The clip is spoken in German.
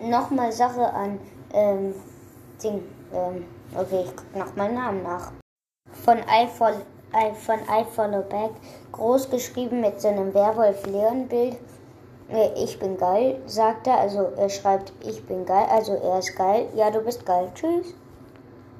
nochmal Sache an ähm, Ding. Ähm, okay, ich guck noch meinen Namen nach. Von I, Follow, I, von I Follow Back, groß geschrieben mit so einem Werwolf-Leon-Bild. Äh, Ich bin geil, sagt er. Also er schreibt, ich bin geil. Also er ist geil. Ja, du bist geil. Tschüss.